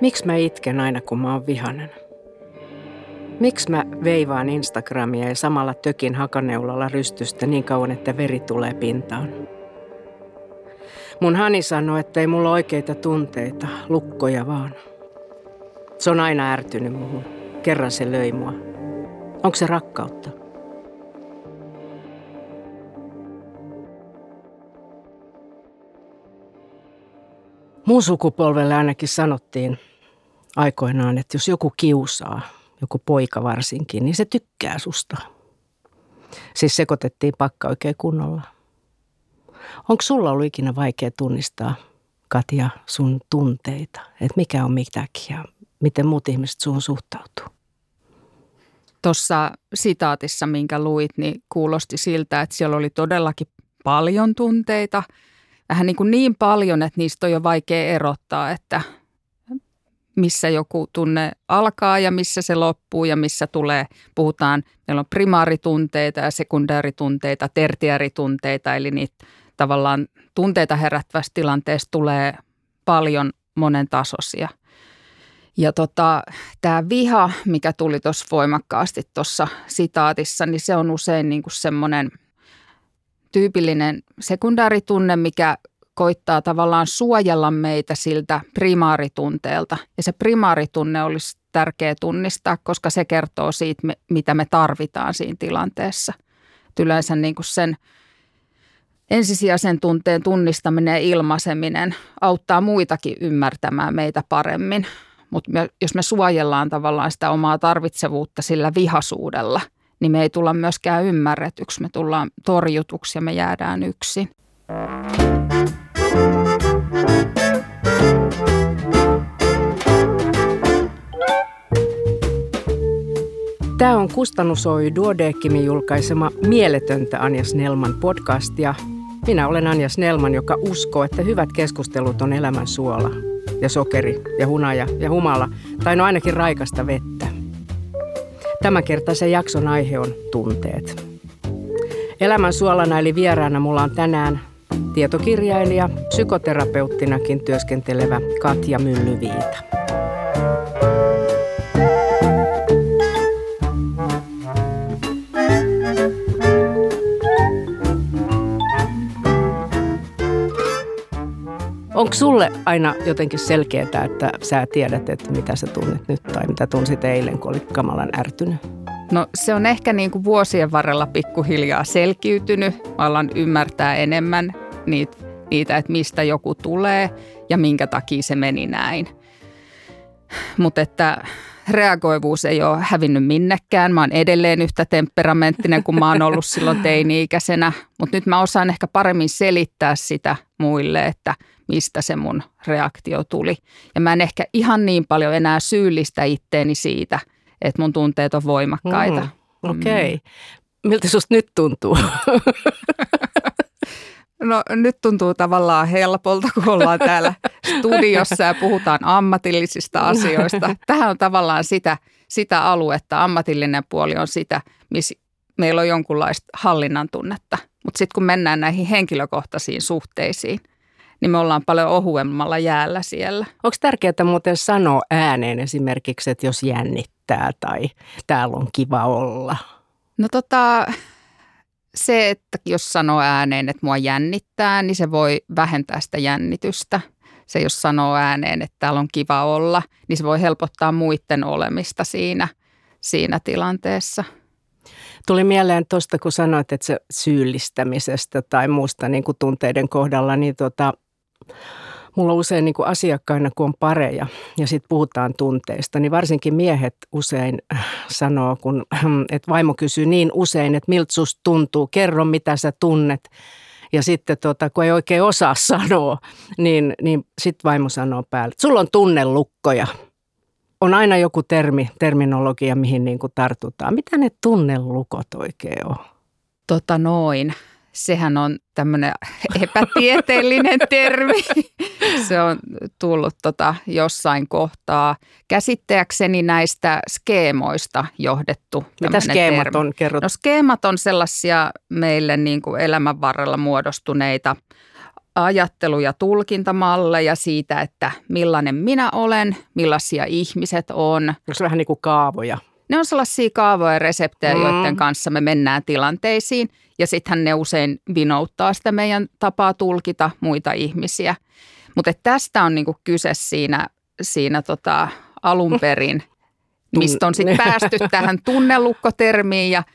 Miksi mä itken aina, kun mä oon vihanen? Miksi mä veivaan Instagramia ja samalla tökin hakaneulalla rystystä niin kauan, että veri tulee pintaan? Mun Hani sanoi, että ei mulla oikeita tunteita, lukkoja vaan. Se on aina ärtynyt muuhun. Kerran se löi mua. Onko se rakkautta? Muun sukupolvelle ainakin sanottiin aikoinaan, että jos joku kiusaa, joku poika varsinkin, niin se tykkää susta. Siis sekoitettiin pakka oikein kunnolla. Onko sulla ollut ikinä vaikea tunnistaa, Katja, sun tunteita? Että mikä on mitäkin ja miten muut ihmiset suun suhtautuu? Tuossa sitaatissa, minkä luit, niin kuulosti siltä, että siellä oli todellakin paljon tunteita. Vähän niin, kuin niin paljon, että niistä on jo vaikea erottaa, että missä joku tunne alkaa ja missä se loppuu ja missä tulee, puhutaan, meillä on primaaritunteita ja sekundääritunteita, tertiäritunteita, eli niitä tavallaan tunteita herättävästä tilanteesta tulee paljon monen tasoisia. Ja tota, tämä viha, mikä tuli tuossa voimakkaasti tuossa sitaatissa, niin se on usein niin semmoinen tyypillinen sekundääritunne, mikä koittaa tavallaan suojella meitä siltä primaaritunteelta. Ja se primaaritunne olisi tärkeä tunnistaa, koska se kertoo siitä, mitä me tarvitaan siinä tilanteessa. Et yleensä niin kuin sen ensisijaisen tunteen tunnistaminen ja ilmaiseminen auttaa muitakin ymmärtämään meitä paremmin. Mutta jos me suojellaan tavallaan sitä omaa tarvitsevuutta sillä vihasuudella, niin me ei tulla myöskään ymmärretyksi. Me tullaan torjutuksi ja me jäädään yksin. Tämä on Kustannusoy Duodeckimin julkaisema Mieletöntä Anja Snellman podcast ja minä olen Anja Snellman, joka uskoo, että hyvät keskustelut on elämän suola ja sokeri ja hunaja ja humala, tai no ainakin raikasta vettä. Tämänkertaisen jakson aihe on tunteet. Elämän suolana eli vieraana mulla on tänään tietokirjailija, psykoterapeuttinakin työskentelevä Katja Myllyviita. Onko sulle aina jotenkin selkeää, että sä tiedät, että mitä sä tunnet nyt tai mitä tunsit eilen, kun olit kamalan ärtynyt? No se on ehkä niin kuin vuosien varrella pikkuhiljaa selkiytynyt. Mä alan ymmärtää enemmän niitä, niitä, että mistä joku tulee ja minkä takia se meni näin. Mutta että reagoivuus ei ole hävinnyt minnekään. Mä oon edelleen yhtä temperamenttinen kuin mä oon ollut silloin teini-ikäisenä. Mutta nyt mä osaan ehkä paremmin selittää sitä muille, että mistä se mun reaktio tuli. Ja mä en ehkä ihan niin paljon enää syyllistä itteeni siitä, että mun tunteet on voimakkaita. Mm, Okei. Okay. Miltä susta nyt tuntuu? No nyt tuntuu tavallaan helpolta, kun ollaan täällä studiossa ja puhutaan ammatillisista asioista. Tähän on tavallaan sitä, sitä aluetta, ammatillinen puoli on sitä, missä meillä on jonkunlaista hallinnan tunnetta. Mutta sitten kun mennään näihin henkilökohtaisiin suhteisiin, niin me ollaan paljon ohuemmalla jäällä siellä. Onko tärkeää muuten sanoa ääneen esimerkiksi, että jos jännittää tai täällä on kiva olla? No tota, se, että jos sanoo ääneen, että mua jännittää, niin se voi vähentää sitä jännitystä. Se, jos sanoo ääneen, että täällä on kiva olla, niin se voi helpottaa muiden olemista siinä, siinä tilanteessa. Tuli mieleen tuosta, kun sanoit, että se syyllistämisestä tai muusta niin kuin tunteiden kohdalla, niin tota, Mulla usein niin kuin asiakkaina, kun on pareja ja sitten puhutaan tunteista, niin varsinkin miehet usein sanoo, kun, että vaimo kysyy niin usein, että miltä susta tuntuu, kerro mitä sä tunnet. Ja sitten tota, kun ei oikein osaa sanoa, niin, niin sitten vaimo sanoo päälle, että sulla on tunnelukkoja. On aina joku termi, terminologia, mihin niin kuin tartutaan. Mitä ne tunnelukot oikein on? Tota noin sehän on tämmöinen epätieteellinen termi. Se on tullut tota jossain kohtaa käsitteäkseni näistä skeemoista johdettu. Mitä skeemat termi. on? No skeemat on sellaisia meille niin kuin elämän varrella muodostuneita ajattelu- ja tulkintamalleja siitä, että millainen minä olen, millaisia ihmiset on. Onko se vähän niin kuin kaavoja? Ne on sellaisia kaavoja ja reseptejä, mm. joiden kanssa me mennään tilanteisiin. Ja sittenhän ne usein vinouttaa sitä meidän tapaa tulkita muita ihmisiä. Mutta tästä on niinku kyse siinä, siinä tota alun perin, mistä on sitten päästy tähän tunnelukkotermiin ja –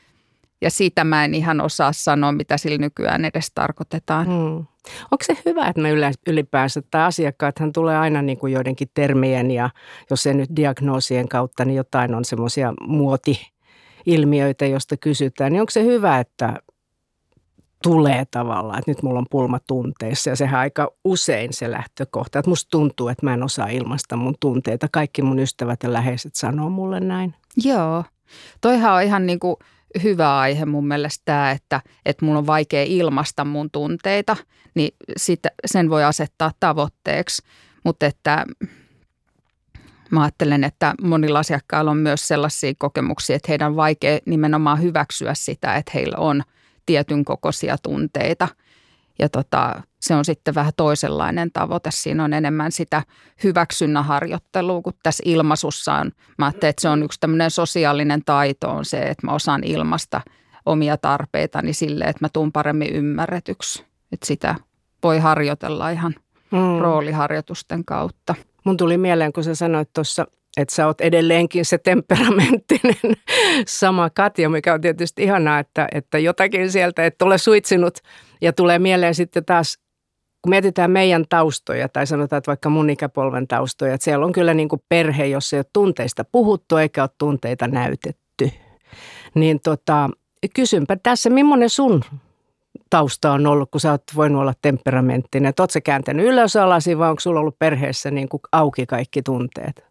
ja siitä mä en ihan osaa sanoa, mitä sillä nykyään edes tarkoitetaan. Hmm. Onko se hyvä, että me ylipäänsä, tai asiakkaathan tulee aina niin kuin joidenkin termien ja jos ei nyt diagnoosien kautta, niin jotain on semmoisia muoti-ilmiöitä, joista kysytään. Niin onko se hyvä, että tulee tavallaan, että nyt mulla on pulma tunteissa ja sehän aika usein se lähtökohta, että musta tuntuu, että mä en osaa ilmaista mun tunteita. Kaikki mun ystävät ja läheiset sanoo mulle näin. Joo, toihan on ihan niin kuin – hyvä aihe mun mielestä tämä, että, että mun on vaikea ilmaista mun tunteita, niin sitä, sen voi asettaa tavoitteeksi. Mutta että mä ajattelen, että monilla asiakkailla on myös sellaisia kokemuksia, että heidän on vaikea nimenomaan hyväksyä sitä, että heillä on tietyn kokoisia tunteita. Ja tota, se on sitten vähän toisenlainen tavoite. Siinä on enemmän sitä hyväksynnän harjoittelua, kun tässä ilmaisussa on. Mä ajattelin, että se on yksi tämmöinen sosiaalinen taito on se, että mä osaan ilmasta omia tarpeitani sille, että mä tuun paremmin ymmärretyksi. Että sitä voi harjoitella ihan mm. rooliharjoitusten kautta. Mun tuli mieleen, kun sä sanoit tuossa että sä oot edelleenkin se temperamenttinen sama Katja, mikä on tietysti ihanaa, että, että jotakin sieltä et ole suitsinut ja tulee mieleen sitten taas kun mietitään meidän taustoja tai sanotaan, että vaikka mun ikäpolven taustoja, että siellä on kyllä niin kuin perhe, jossa ei ole tunteista puhuttu eikä ole tunteita näytetty. Niin tota, kysynpä tässä, millainen sun tausta on ollut, kun sä oot voinut olla temperamenttinen? Oot sä kääntänyt ylös alasi vai onko sulla ollut perheessä niin kuin auki kaikki tunteet?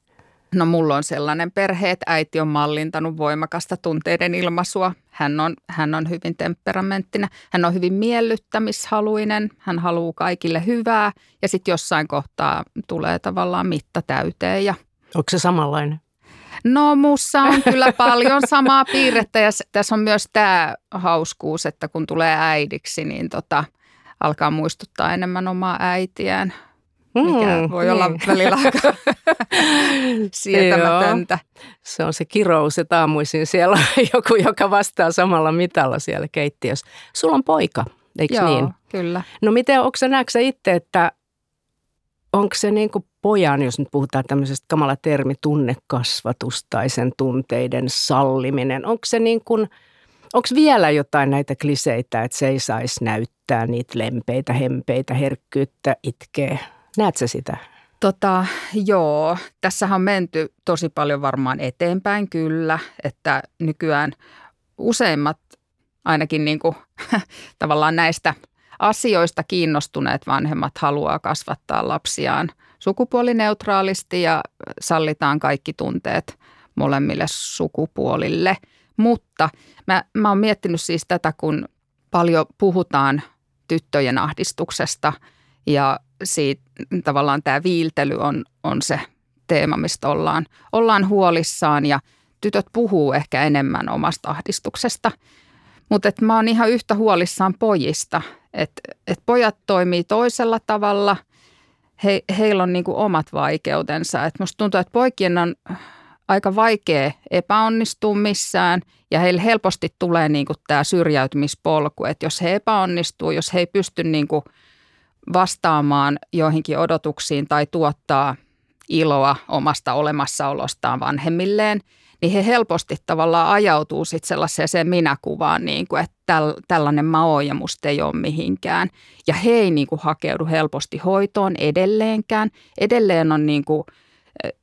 No mulla on sellainen perhe, että äiti on mallintanut voimakasta tunteiden ilmaisua. Hän on, hän on hyvin temperamenttinen, hän on hyvin miellyttämishaluinen, hän haluaa kaikille hyvää ja sitten jossain kohtaa tulee tavallaan mitta täyteen. Ja... Onko se samanlainen? No mussa on kyllä paljon samaa piirrettä ja tässä on myös tämä hauskuus, että kun tulee äidiksi, niin tota, alkaa muistuttaa enemmän omaa äitiään – mikä mm, voi niin. olla välillä aika sietämätöntä. Se on se kirous, että aamuisin siellä on joku, joka vastaa samalla mitalla siellä keittiössä. Sulla on poika, eikö Joo, niin? kyllä. No miten, onko sä, näetkö itse, että onko se niin kuin pojan, jos nyt puhutaan tämmöisestä kamala termi, tunnekasvatus tai sen tunteiden salliminen, onko se niin kuin – Onko vielä jotain näitä kliseitä, että se ei saisi näyttää niitä lempeitä, hempeitä, herkkyyttä, itkee? Näet sä sitä? Tota, joo, tässä on menty tosi paljon varmaan eteenpäin kyllä, että nykyään useimmat ainakin niin kuin, tavallaan näistä asioista kiinnostuneet vanhemmat haluaa kasvattaa lapsiaan sukupuolineutraalisti ja sallitaan kaikki tunteet molemmille sukupuolille. Mutta mä, mä oon miettinyt siis tätä, kun paljon puhutaan tyttöjen ahdistuksesta ja siitä tavallaan tämä viiltely on, on se teema, mistä ollaan, ollaan huolissaan ja tytöt puhuu ehkä enemmän omasta ahdistuksesta. Mutta mä oon ihan yhtä huolissaan pojista, että et pojat toimii toisella tavalla, he, heillä on niinku omat vaikeutensa. Et musta tuntuu, että poikien on aika vaikea epäonnistua missään ja heillä helposti tulee niinku tämä syrjäytymispolku, että jos he epäonnistuu, jos he ei pysty niinku – vastaamaan joihinkin odotuksiin tai tuottaa iloa omasta olemassaolostaan vanhemmilleen, niin he helposti tavallaan ajautuu sitten sellaiseen minäkuvaan, niin kuin, että täl, tällainen mä oon ja musta ei ole mihinkään. Ja he ei niin kuin hakeudu helposti hoitoon edelleenkään. Edelleen on niin kuin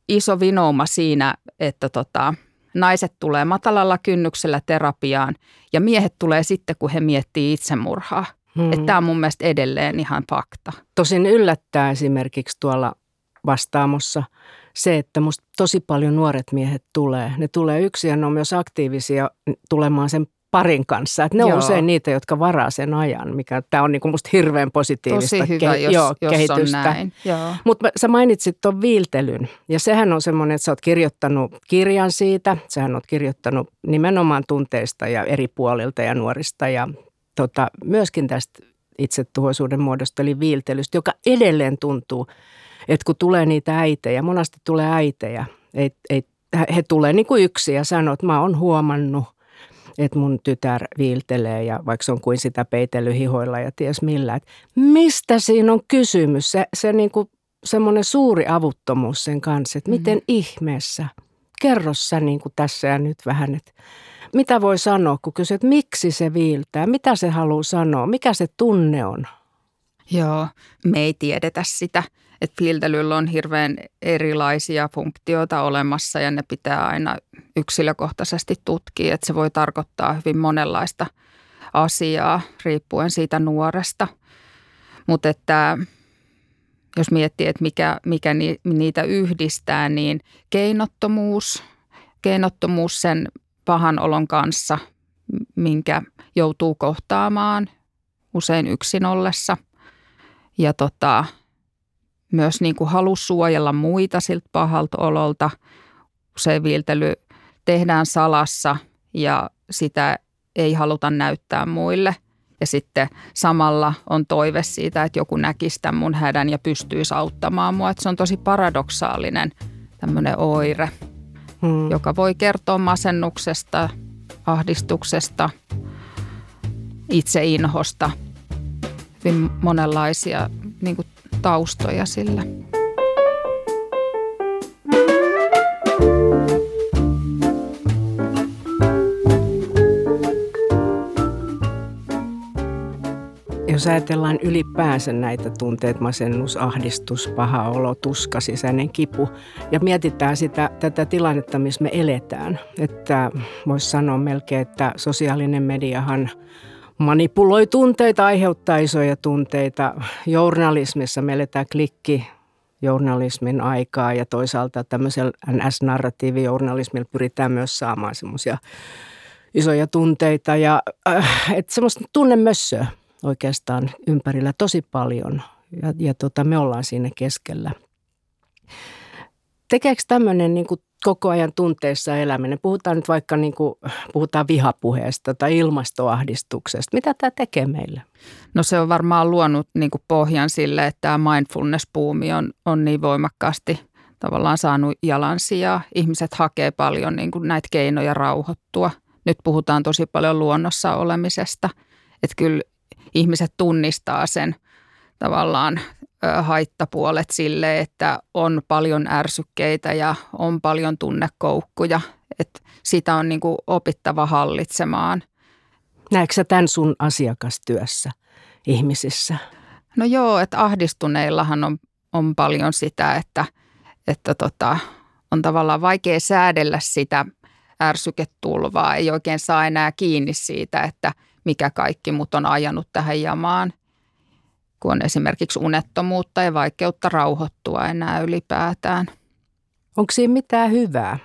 iso vinouma siinä, että tota, naiset tulee matalalla kynnyksellä terapiaan ja miehet tulee sitten, kun he miettii itsemurhaa. Hmm. Että tämä on mun mielestä edelleen ihan fakta. Tosin yllättää esimerkiksi tuolla vastaamossa se, että musta tosi paljon nuoret miehet tulee. Ne tulee yksin ja ne on myös aktiivisia tulemaan sen parin kanssa. Että ne Joo. on usein niitä, jotka varaa sen ajan, mikä tämä on niinku musta hirveän positiivista Tosi hyvä, ke- jos, joo, jos kehitystä. Mutta sä mainitsit tuon viiltelyn ja sehän on semmoinen, että sä oot kirjoittanut kirjan siitä. Sähän oot kirjoittanut nimenomaan tunteista ja eri puolilta ja nuorista ja tota, myöskin tästä itsetuhoisuuden muodosta, eli viiltelystä, joka edelleen tuntuu, että kun tulee niitä äitejä, monasti tulee äitejä, ei, ei, he tulee niin kuin yksi ja sanoo, että mä oon huomannut, että mun tytär viiltelee ja vaikka se on kuin sitä peitellyt hihoilla ja ties millä. Että mistä siinä on kysymys? Se, se niin kuin semmoinen suuri avuttomuus sen kanssa, että miten mm. ihmeessä, kerro sä niin kuin tässä ja nyt vähän, että mitä voi sanoa, kun kysyt, miksi se viiltää, mitä se haluaa sanoa, mikä se tunne on? Joo, me ei tiedetä sitä, että viiltelyllä on hirveän erilaisia funktioita olemassa ja ne pitää aina yksilökohtaisesti tutkia, että se voi tarkoittaa hyvin monenlaista asiaa riippuen siitä nuoresta. Mutta että jos miettii, että mikä, mikä niitä yhdistää, niin keinottomuus, keinottomuus sen pahan olon kanssa, minkä joutuu kohtaamaan usein yksin ollessa. Ja tota, myös niin kuin halu suojella muita siltä pahalta ololta. Usein viiltely tehdään salassa ja sitä ei haluta näyttää muille. Ja sitten samalla on toive siitä, että joku näkisi tämän mun hädän ja pystyisi auttamaan mua. Että se on tosi paradoksaalinen tämmöinen oire hmm. joka voi kertoa masennuksesta, ahdistuksesta, itseinhosta, hyvin monenlaisia niin kuin, taustoja sillä. Jos ajatellaan ylipäänsä näitä tunteita, masennus, ahdistus, paha olo, tuska, sisäinen kipu ja mietitään sitä, tätä tilannetta, missä me eletään. Että voisi sanoa melkein, että sosiaalinen mediahan manipuloi tunteita, aiheuttaa isoja tunteita. Journalismissa me eletään klikki journalismin aikaa ja toisaalta tämmöisellä NS-narratiivijournalismilla pyritään myös saamaan semmoisia isoja tunteita ja äh, että semmoista tunnemössöä oikeastaan ympärillä tosi paljon ja, ja tota, me ollaan siinä keskellä. Tekeekö tämmöinen niin koko ajan tunteissa eläminen? Puhutaan nyt vaikka niin kuin, puhutaan vihapuheesta tai ilmastoahdistuksesta. Mitä tämä tekee meille? No se on varmaan luonut niin kuin pohjan sille, että tämä mindfulness-puumi on, on niin voimakkaasti tavallaan saanut jalansijaa. Ihmiset hakee paljon niin kuin näitä keinoja rauhoittua. Nyt puhutaan tosi paljon luonnossa olemisesta. Että kyllä ihmiset tunnistaa sen tavallaan haittapuolet sille, että on paljon ärsykkeitä ja on paljon tunnekoukkuja. Että sitä on niin kuin opittava hallitsemaan. Näetkö sä tämän sun asiakastyössä ihmisissä? No joo, että ahdistuneillahan on, on paljon sitä, että, että tota, on tavallaan vaikea säädellä sitä ärsyketulvaa. Ei oikein saa enää kiinni siitä, että – mikä kaikki mut on ajanut tähän jamaan, kun on esimerkiksi unettomuutta ja vaikeutta rauhoittua enää ylipäätään. Onko siinä mitään hyvää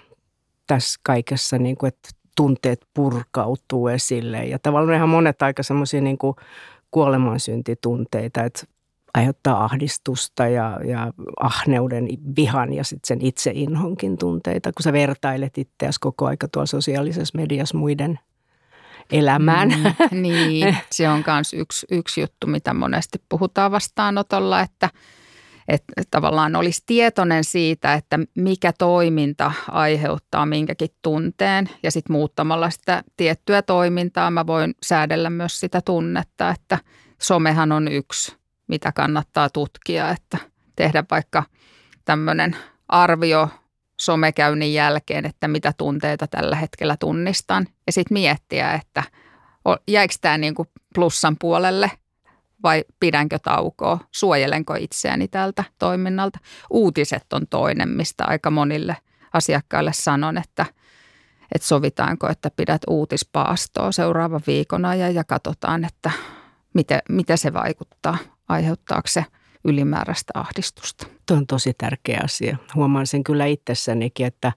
tässä kaikessa, niin kuin, että tunteet purkautuu esille ja tavallaan ihan monet aika semmoisia niin kuolemansyyntitunteita, että aiheuttaa ahdistusta ja, ja ahneuden, vihan ja sitten sen itseinhonkin tunteita, kun sä vertailet itseäsi koko aika tuolla sosiaalisessa mediassa muiden elämään. Mm, niin, se on myös yksi, yksi juttu, mitä monesti puhutaan vastaanotolla, että, että tavallaan olisi tietoinen siitä, että mikä toiminta aiheuttaa minkäkin tunteen ja sitten muuttamalla sitä tiettyä toimintaa mä voin säädellä myös sitä tunnetta, että somehan on yksi, mitä kannattaa tutkia, että tehdä vaikka tämmöinen arvio somekäynnin jälkeen, että mitä tunteita tällä hetkellä tunnistan. Ja sitten miettiä, että jäikö tämä niinku plussan puolelle vai pidänkö taukoa, suojelenko itseäni tältä toiminnalta. Uutiset on toinen, mistä aika monille asiakkaille sanon, että, että sovitaanko, että pidät uutispaastoa seuraavan viikon ajan ja katsotaan, että miten, miten se vaikuttaa, aiheuttaako se – ylimääräistä ahdistusta. Tuo on tosi tärkeä asia. Huomaan sen kyllä itsessänikin, että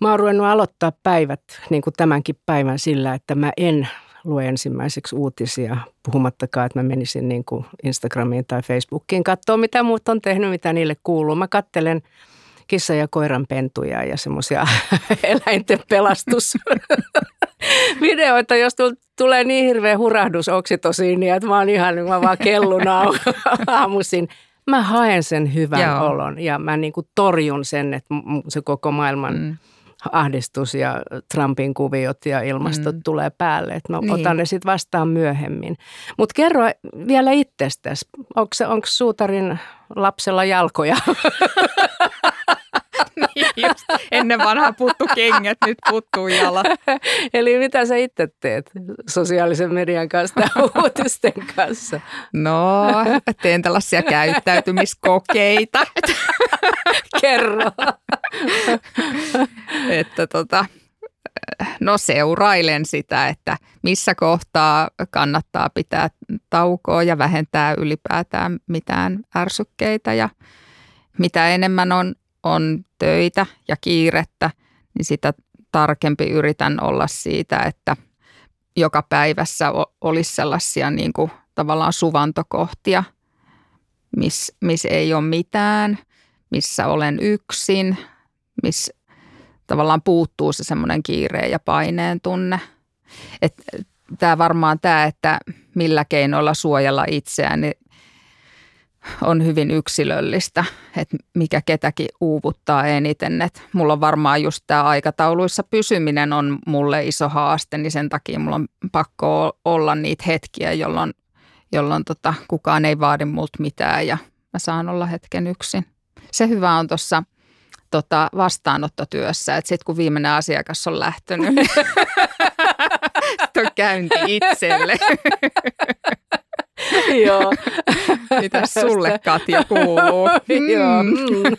mä oon ruvennut aloittaa päivät, niin kuin tämänkin päivän sillä, että mä en lue ensimmäiseksi uutisia, puhumattakaan, että mä menisin niin kuin Instagramiin tai Facebookiin katsoa, mitä muut on tehnyt, mitä niille kuuluu. Mä kattelen kissa ja koiran pentuja ja semmoisia eläinten pelastusvideoita, jos tulee niin hirveä hurahdus oksitosiinia, että mä oon ihan, mä vaan kellun aamuisin. Mä haen sen hyvän Joo. olon ja mä niin kuin torjun sen, että se koko maailman mm. ahdistus ja Trumpin kuviot ja ilmastot mm. tulee päälle. Että mä niin. otan ne sitten vastaan myöhemmin. Mutta kerro vielä itsestäsi. Onko suutarin lapsella jalkoja? Just. Ennen vanhaa puttu kengät, nyt puttuu jalat. Eli mitä sä itse teet sosiaalisen median kanssa tai uutisten kanssa? No, teen tällaisia käyttäytymiskokeita. Kerro. että tota, no seurailen sitä, että missä kohtaa kannattaa pitää taukoa ja vähentää ylipäätään mitään ärsykkeitä ja mitä enemmän on on töitä ja kiirettä, niin sitä tarkempi yritän olla siitä, että joka päivässä olisi sellaisia niin kuin tavallaan suvantokohtia, missä miss ei ole mitään, missä olen yksin, missä tavallaan puuttuu se semmoinen kiireen ja paineen tunne. Tämä varmaan tämä, että millä keinoilla suojella itseään, niin on hyvin yksilöllistä, että mikä ketäkin uuvuttaa eniten. Et mulla on varmaan just tämä aikatauluissa pysyminen on mulle iso haaste, niin sen takia mulla on pakko olla niitä hetkiä, jolloin, jolloin tota, kukaan ei vaadi multa mitään ja mä saan olla hetken yksin. Se hyvä on tuossa tota, vastaanottotyössä, että sitten kun viimeinen asiakas on lähtenyt, on käynti itselle. Joo. Mitä sulle Katja kuuluu? Joo. Mm.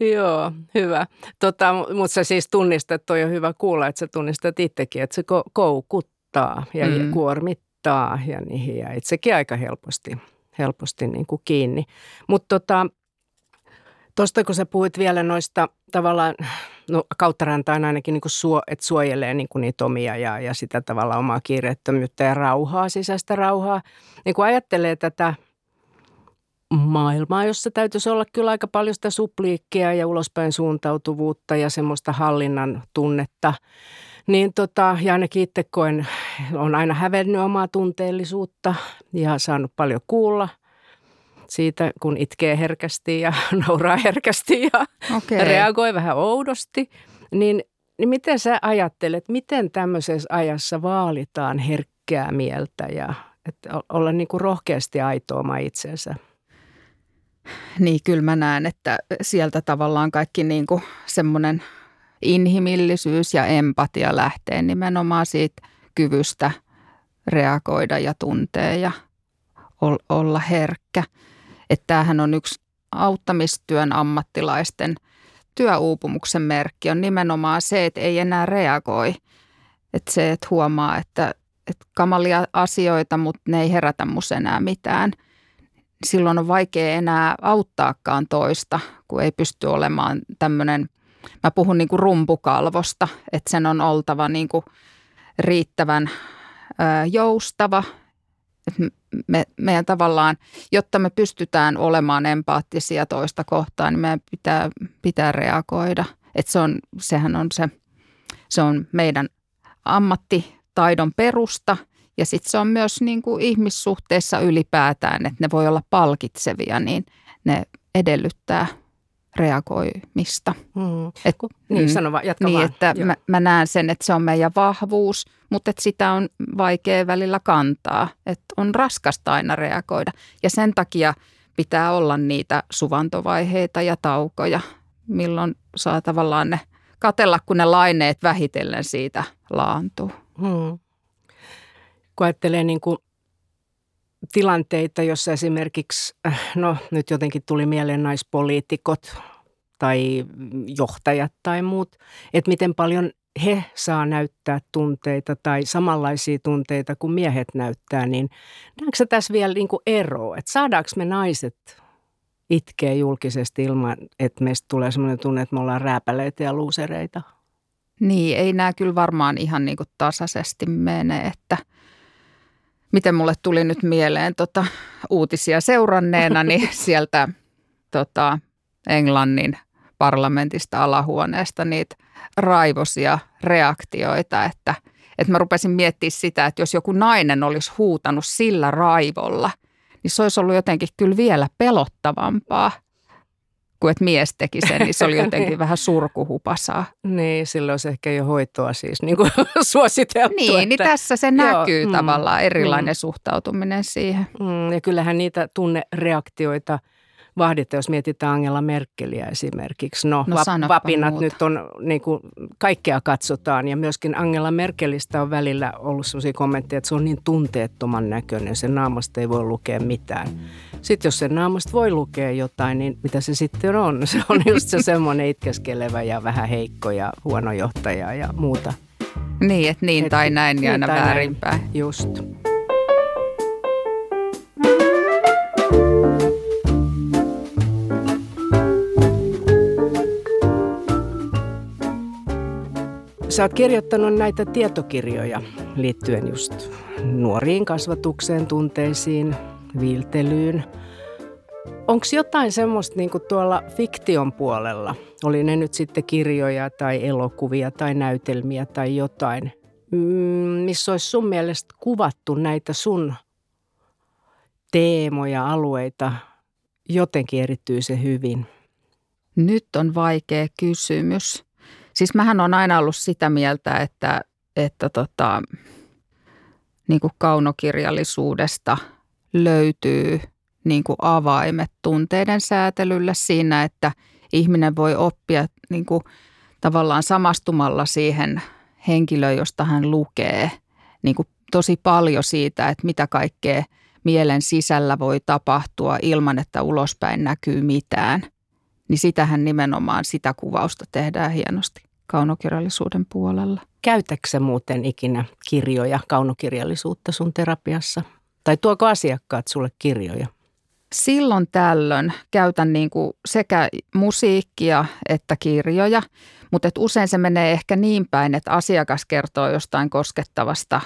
Joo, hyvä. Tota, mutta sä siis tunnistat, toi on hyvä kuulla, että sä tunnistat itsekin, että se ko- koukuttaa ja mm. kuormittaa ja niihin ja itsekin aika helposti, helposti niin kuin kiinni. Mutta tota, Tuosta kun sä puhuit vielä noista tavallaan, no kauttarantaan ainakin niin kuin suo, että suojelee niin kuin niitä omia ja, ja sitä tavalla omaa kiireettömyyttä ja rauhaa, sisäistä rauhaa. Niin kun ajattelee tätä maailmaa, jossa täytyisi olla kyllä aika paljon sitä supliikkia ja ulospäin suuntautuvuutta ja semmoista hallinnan tunnetta, niin tota, ja ainakin itse koen, on aina hävennyt omaa tunteellisuutta ja saanut paljon kuulla – siitä, kun itkee herkästi ja nauraa herkästi ja okay. reagoi vähän oudosti, niin, niin miten sä ajattelet, miten tämmöisessä ajassa vaalitaan herkkää mieltä ja että olla niin kuin rohkeasti aito oma itsensä? Niin, kyllä mä näen, että sieltä tavallaan kaikki niin kuin semmoinen inhimillisyys ja empatia lähtee nimenomaan siitä kyvystä reagoida ja tuntea ja olla herkkä. Että tämähän on yksi auttamistyön ammattilaisten työuupumuksen merkki on nimenomaan se, että ei enää reagoi. Että se, että huomaa, että, että kamalia asioita, mutta ne ei herätä mus enää mitään. Silloin on vaikea enää auttaakaan toista, kun ei pysty olemaan tämmöinen, mä puhun niin kuin rumpukalvosta, että sen on oltava niin kuin riittävän joustava että me, meidän tavallaan, jotta me pystytään olemaan empaattisia toista kohtaan, niin meidän pitää, pitää reagoida. Että se on, sehän on se, se on meidän ammattitaidon perusta ja sitten se on myös niin kuin ihmissuhteessa ylipäätään, että ne voi olla palkitsevia, niin ne edellyttää reagoimista. Mm. Et, niin, mm, sano vaan, jatka niin, vaan. että mä, mä näen sen, että se on meidän vahvuus, mutta että sitä on vaikea välillä kantaa. Että on raskasta aina reagoida. Ja sen takia pitää olla niitä suvantovaiheita ja taukoja, milloin saa tavallaan ne katella, kun ne laineet vähitellen siitä laantuu. Hmm. Kun ajattelee niin kuin tilanteita, jossa esimerkiksi, äh, no nyt jotenkin tuli mieleen naispoliitikot tai johtajat tai muut, että miten paljon he saa näyttää tunteita tai samanlaisia tunteita kuin miehet näyttää, niin näetkö tässä vielä niin kuin ero, että saadaanko me naiset itkeä julkisesti ilman, että meistä tulee sellainen tunne, että me ollaan rääpäleitä ja luusereita? Niin, ei nämä kyllä varmaan ihan niin kuin tasaisesti mene, että – miten mulle tuli nyt mieleen tota, uutisia seuranneena, niin sieltä tota, Englannin parlamentista alahuoneesta niitä raivosia reaktioita, että, että mä rupesin miettimään sitä, että jos joku nainen olisi huutanut sillä raivolla, niin se olisi ollut jotenkin kyllä vielä pelottavampaa kuin että mies teki sen, niin se oli jotenkin niin. vähän surkuhupasaa. Niin, silloin olisi ehkä jo hoitoa siis niin kuin suositeltu. Niin, niin että, niin tässä se näkyy joo, mm, tavallaan erilainen mm, suhtautuminen siihen. Mm, ja kyllähän niitä tunnereaktioita – vahdita, jos mietitään Angela Merkeliä esimerkiksi. No, no va- vapinat muuta. nyt on, niin kuin, kaikkea katsotaan ja myöskin Angela Merkelistä on välillä ollut sellaisia kommentteja, että se on niin tunteettoman näköinen, sen naamasta ei voi lukea mitään. Sitten jos sen naamasta voi lukea jotain, niin mitä se sitten on? Se on just se semmoinen itkeskelevä ja vähän heikko ja huono johtaja ja muuta. Niin, että niin et, tai näin niin aina väärinpäin. Just. Sä oot kirjoittanut näitä tietokirjoja liittyen just nuoriin kasvatukseen, tunteisiin, viiltelyyn. Onko jotain semmoista niin tuolla fiktion puolella, oli ne nyt sitten kirjoja tai elokuvia tai näytelmiä tai jotain, mm, missä olisi sun mielestä kuvattu näitä sun teemoja, alueita jotenkin erityisen hyvin? Nyt on vaikea kysymys. Siis mähän on aina ollut sitä mieltä, että, että tota, niin kuin kaunokirjallisuudesta löytyy niin kuin avaimet tunteiden säätelylle siinä, että ihminen voi oppia niin kuin tavallaan samastumalla siihen henkilöön, josta hän lukee niin kuin tosi paljon siitä, että mitä kaikkea mielen sisällä voi tapahtua ilman, että ulospäin näkyy mitään. Niin sitähän nimenomaan sitä kuvausta tehdään hienosti kaunokirjallisuuden puolella. Käytätkö muuten ikinä kirjoja, kaunokirjallisuutta sun terapiassa? Tai tuoko asiakkaat sulle kirjoja? Silloin tällöin käytän niin kuin sekä musiikkia että kirjoja, mutta et usein se menee ehkä niin päin, että asiakas kertoo jostain koskettavasta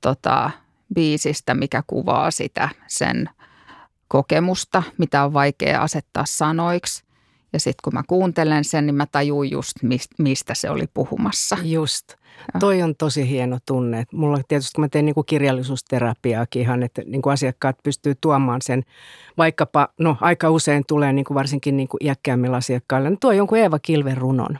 tota, biisistä, mikä kuvaa sitä sen kokemusta, mitä on vaikea asettaa sanoiksi. Ja sitten kun mä kuuntelen sen, niin mä tajun just, mistä se oli puhumassa. Just. Ja. Toi on tosi hieno tunne. Mulla tietysti, kun mä teen niin kuin kirjallisuusterapiaakin ihan, että niin kuin asiakkaat pystyy tuomaan sen, vaikkapa, no aika usein tulee niin kuin varsinkin niin kuin iäkkäämmillä asiakkailla, niin tuo jonkun Eeva Kilven runon.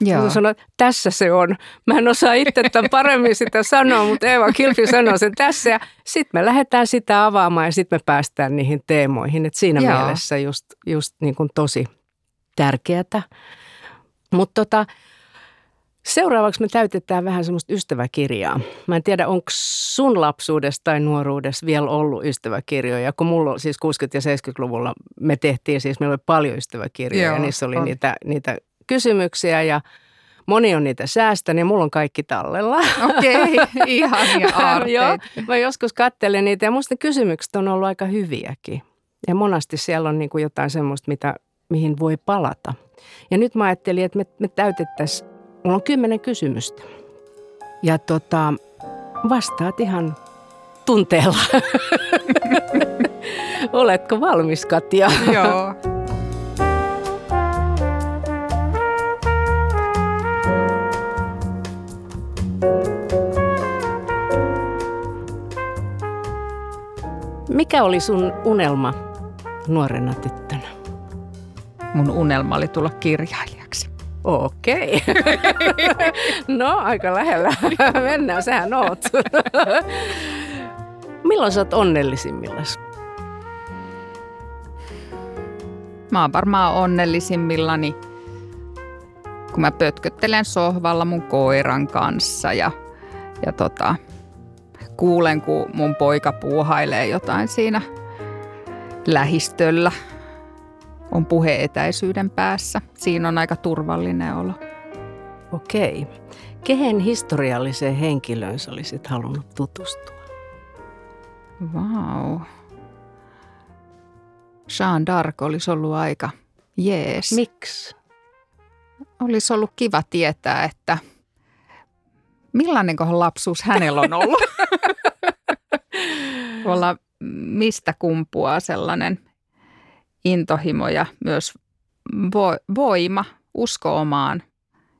Joo. Sanoin, että tässä se on. Mä en osaa itse tämän paremmin sitä sanoa, mutta Eeva Kilpi sanoo sen tässä. Ja sitten me lähdetään sitä avaamaan ja sitten me päästään niihin teemoihin. Et siinä Joo. mielessä just, just niin kuin tosi, tärkeätä. Mutta tota, seuraavaksi me täytetään vähän semmoista ystäväkirjaa. Mä en tiedä, onko sun lapsuudessa tai nuoruudessa vielä ollut ystäväkirjoja, kun mulla siis 60- ja 70-luvulla me tehtiin, siis meillä oli paljon ystäväkirjoja Joo, ja niissä oli niitä, niitä kysymyksiä ja Moni on niitä säästänyt ja mulla on kaikki tallella. Okei, okay, ihania aarteita. mä joskus katselen niitä ja musta kysymykset on ollut aika hyviäkin. Ja monasti siellä on niin kuin jotain semmoista, mitä mihin voi palata. Ja nyt mä ajattelin, että me, me täytettäisiin, mulla on kymmenen kysymystä. Ja tota, vastaat ihan tunteella. Oletko valmis, Katja? Joo. Mikä oli sun unelma nuorena tyttönä? Mun unelma oli tulla kirjailijaksi. Okei. no, aika lähellä. Mennään, sähän oot. Milloin sä oot onnellisimmillas? Mä oon varmaan onnellisimmillani, kun mä pötköttelen sohvalla mun koiran kanssa ja, ja tota, kuulen, kun mun poika puuhailee jotain siinä lähistöllä – on puheetäisyyden päässä. Siinä on aika turvallinen olo. Okei. Kehen historialliseen henkilöön sä olisit halunnut tutustua? Vau. Wow. Jean d'Arc olisi ollut aika jees. Miksi? Olisi ollut kiva tietää, että millainen lapsuus hänellä on ollut. Olla mistä kumpuaa sellainen intohimo ja myös vo- voima, usko omaan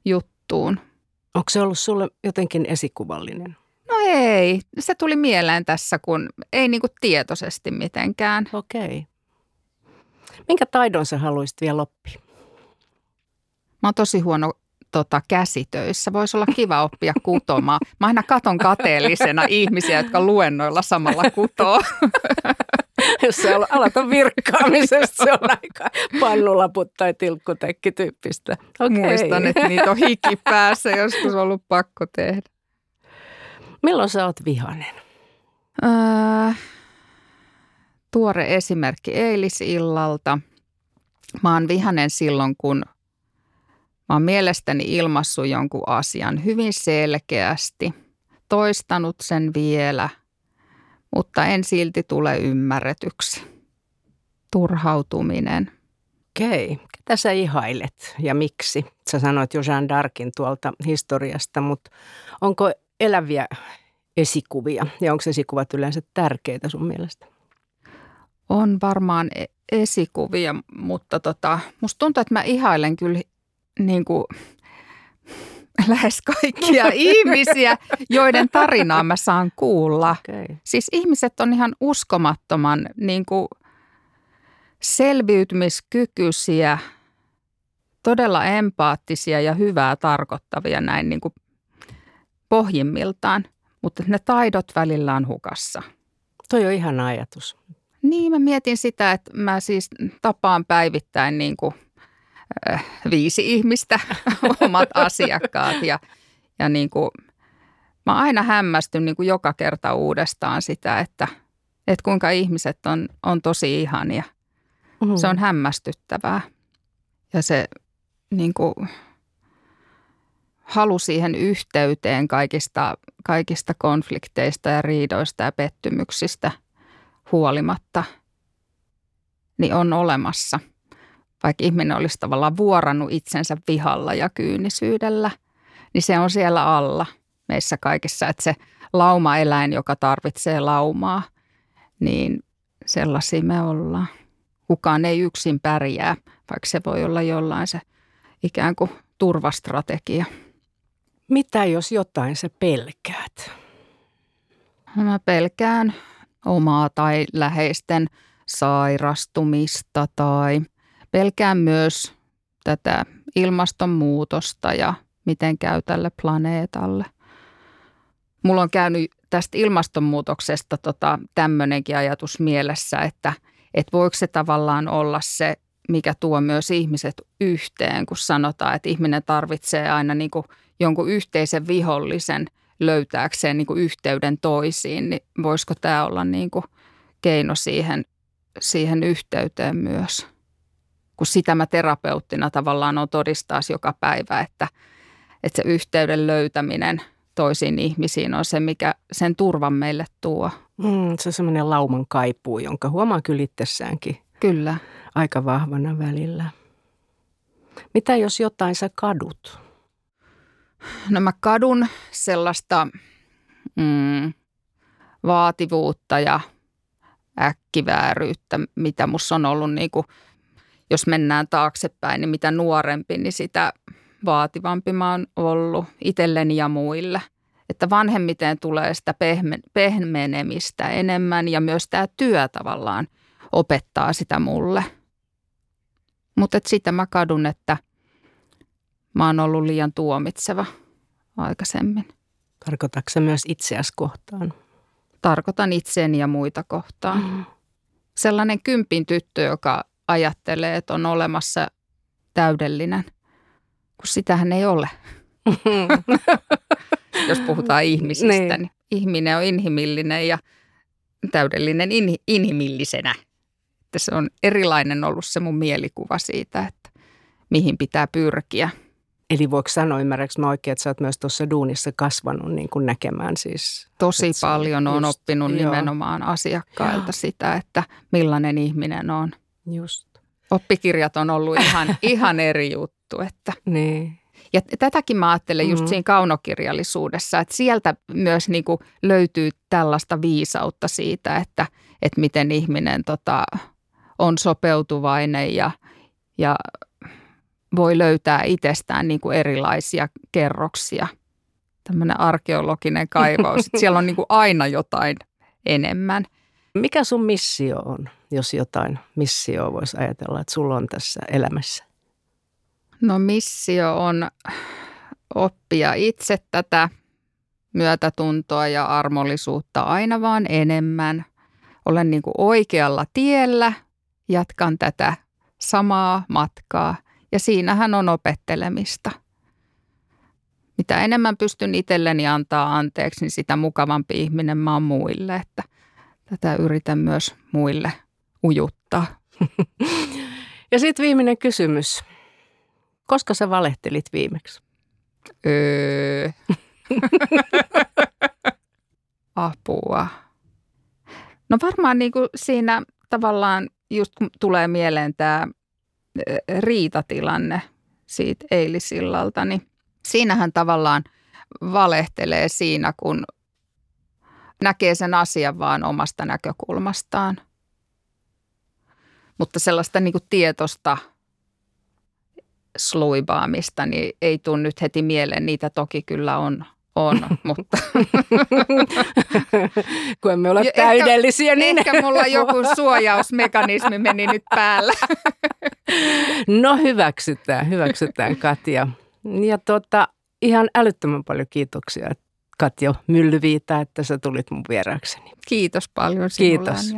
juttuun. Onko se ollut sulle jotenkin esikuvallinen? No ei, se tuli mieleen tässä, kun ei niinku tietoisesti mitenkään. Okei. Minkä taidon sä haluaisit vielä oppia? Mä oon tosi huono tota, käsitöissä. Voisi olla kiva oppia kutomaan. Mä aina katon kateellisena ihmisiä, jotka luennoilla samalla kutoo. Jos sä aloitan virkkaamisesta, se on aika pannulaput tai tilkkutekki tyyppistä. Okay. Muistan, että niitä on hiki päässä joskus ollut pakko tehdä. Milloin sä oot vihanen? Öö, tuore esimerkki eilisillalta. Mä oon vihanen silloin, kun mä oon mielestäni ilmassut jonkun asian hyvin selkeästi, toistanut sen vielä, mutta en silti tule ymmärretyksi. Turhautuminen. Okei. Ketä sä ihailet ja miksi? Sä sanoit jo Jean Darkin tuolta historiasta, mutta onko eläviä esikuvia ja onko esikuvat yleensä tärkeitä sun mielestä? On varmaan e- esikuvia, mutta tota, musta tuntuu, että mä ihailen kyllä niin kuin lähes kaikkia ihmisiä, joiden tarinaa mä saan kuulla. Okay. Siis ihmiset on ihan uskomattoman niin kuin selviytymiskykyisiä, todella empaattisia ja hyvää tarkoittavia näin niin kuin pohjimmiltaan, mutta ne taidot välillä on hukassa. Toi on ihan ajatus. Niin, mä mietin sitä, että mä siis tapaan päivittäin niin kuin, äh, viisi ihmistä, omat asiakkaat ja, ja niin kuin, mä aina hämmästyn niin kuin joka kerta uudestaan sitä, että, että kuinka ihmiset on, on tosi ihania. Mm. Se on hämmästyttävää. Ja se niin kuin, halu siihen yhteyteen kaikista, kaikista konflikteista ja riidoista ja pettymyksistä huolimatta, niin on olemassa. Vaikka ihminen olisi tavallaan vuorannut itsensä vihalla ja kyynisyydellä, niin se on siellä alla meissä kaikissa, että se laumaeläin, joka tarvitsee laumaa, niin sellaisia me ollaan. Kukaan ei yksin pärjää, vaikka se voi olla jollain se ikään kuin turvastrategia. Mitä jos jotain sä pelkäät? Mä pelkään omaa tai läheisten sairastumista tai pelkään myös tätä ilmastonmuutosta ja miten käy tälle planeetalle. Mulla on käynyt tästä ilmastonmuutoksesta tota, tämmöinenkin ajatus mielessä, että, että voiko se tavallaan olla se, mikä tuo myös ihmiset yhteen, kun sanotaan, että ihminen tarvitsee aina niin kuin – jonkun yhteisen vihollisen löytääkseen niin kuin yhteyden toisiin, niin voisiko tämä olla niin kuin keino siihen, siihen yhteyteen myös? Kun sitä mä terapeuttina tavallaan on todistaa joka päivä, että, että se yhteyden löytäminen toisiin ihmisiin on se, mikä sen turvan meille tuo. Mm, se on semmoinen lauman kaipuu, jonka huomaa kyllä itsessäänkin. Kyllä. Aika vahvana välillä. Mitä jos jotain sä kadut? No mä kadun sellaista mm, vaativuutta ja äkkivääryyttä, mitä musta on ollut niin kuin, jos mennään taaksepäin, niin mitä nuorempi, niin sitä vaativampi mä oon ollut itselleni ja muille. Että vanhemmiten tulee sitä pehme, pehmenemistä enemmän ja myös tämä työ tavallaan opettaa sitä mulle. Mutta sitä mä kadun, että mä oon ollut liian tuomitseva aikaisemmin. Tarkoitatko se myös itseäsi kohtaan? Tarkoitan itseäni ja muita kohtaan. Mm. Sellainen kympin tyttö, joka ajattelee, että on olemassa täydellinen, kun sitähän ei ole. Jos puhutaan ihmisistä, niin. niin ihminen on inhimillinen ja täydellinen in, inhimillisenä. Että se on erilainen ollut se mun mielikuva siitä, että mihin pitää pyrkiä – Eli voiko sanoa, ymmärrätkö mä oikein, että sä oot myös tuossa duunissa kasvanut niin kuin näkemään siis? Tosi paljon on just, oppinut joo. nimenomaan asiakkailta joo. sitä, että millainen ihminen on. Just. Oppikirjat on ollut ihan, ihan eri juttu. Että. Niin. Ja tätäkin mä ajattelen just mm. siinä kaunokirjallisuudessa, että sieltä myös niin kuin löytyy tällaista viisautta siitä, että, että miten ihminen tota, on sopeutuvainen ja, ja voi löytää itsestään niin kuin erilaisia kerroksia. Tämmöinen arkeologinen kaivaus. Siellä on niin kuin aina jotain enemmän. Mikä sun missio on, jos jotain missio voisi ajatella, että sulla on tässä elämässä? No missio on oppia itse tätä myötätuntoa ja armollisuutta aina vaan enemmän. Olen niin kuin oikealla tiellä, jatkan tätä samaa matkaa ja siinähän on opettelemista. Mitä enemmän pystyn itselleni antaa anteeksi, niin sitä mukavampi ihminen mä oon muille, että tätä yritän myös muille ujuttaa. ja sitten viimeinen kysymys. Koska sä valehtelit viimeksi? Öö. Apua. No varmaan niin kuin siinä tavallaan just kun tulee mieleen tämä riitatilanne siitä eilisillalta, niin siinähän tavallaan valehtelee siinä, kun näkee sen asian vaan omasta näkökulmastaan. Mutta sellaista niin kuin tietosta sluibaamista, niin ei tule nyt heti mieleen. Niitä toki kyllä on, on mutta... Kun emme ole täydellisiä, ehkä, niin... Ehkä mulla joku suojausmekanismi meni nyt päällä. no hyväksytään, hyväksytään Katja. Ja tota, ihan älyttömän paljon kiitoksia Katja Myllyviitä, että sä tulit mun vieraakseni. Kiitos paljon sinulle. Kiitos.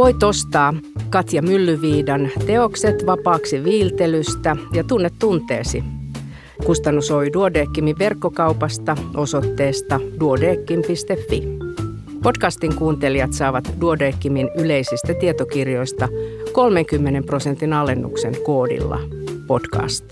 Voit ostaa Katja Myllyviidan teokset vapaaksi viiltelystä ja tunne tunteesi. Kustannus Oi Duodeckimin verkkokaupasta osoitteesta duodeckim.fi. Podcastin kuuntelijat saavat Duodeckimin yleisistä tietokirjoista 30 prosentin alennuksen koodilla podcast.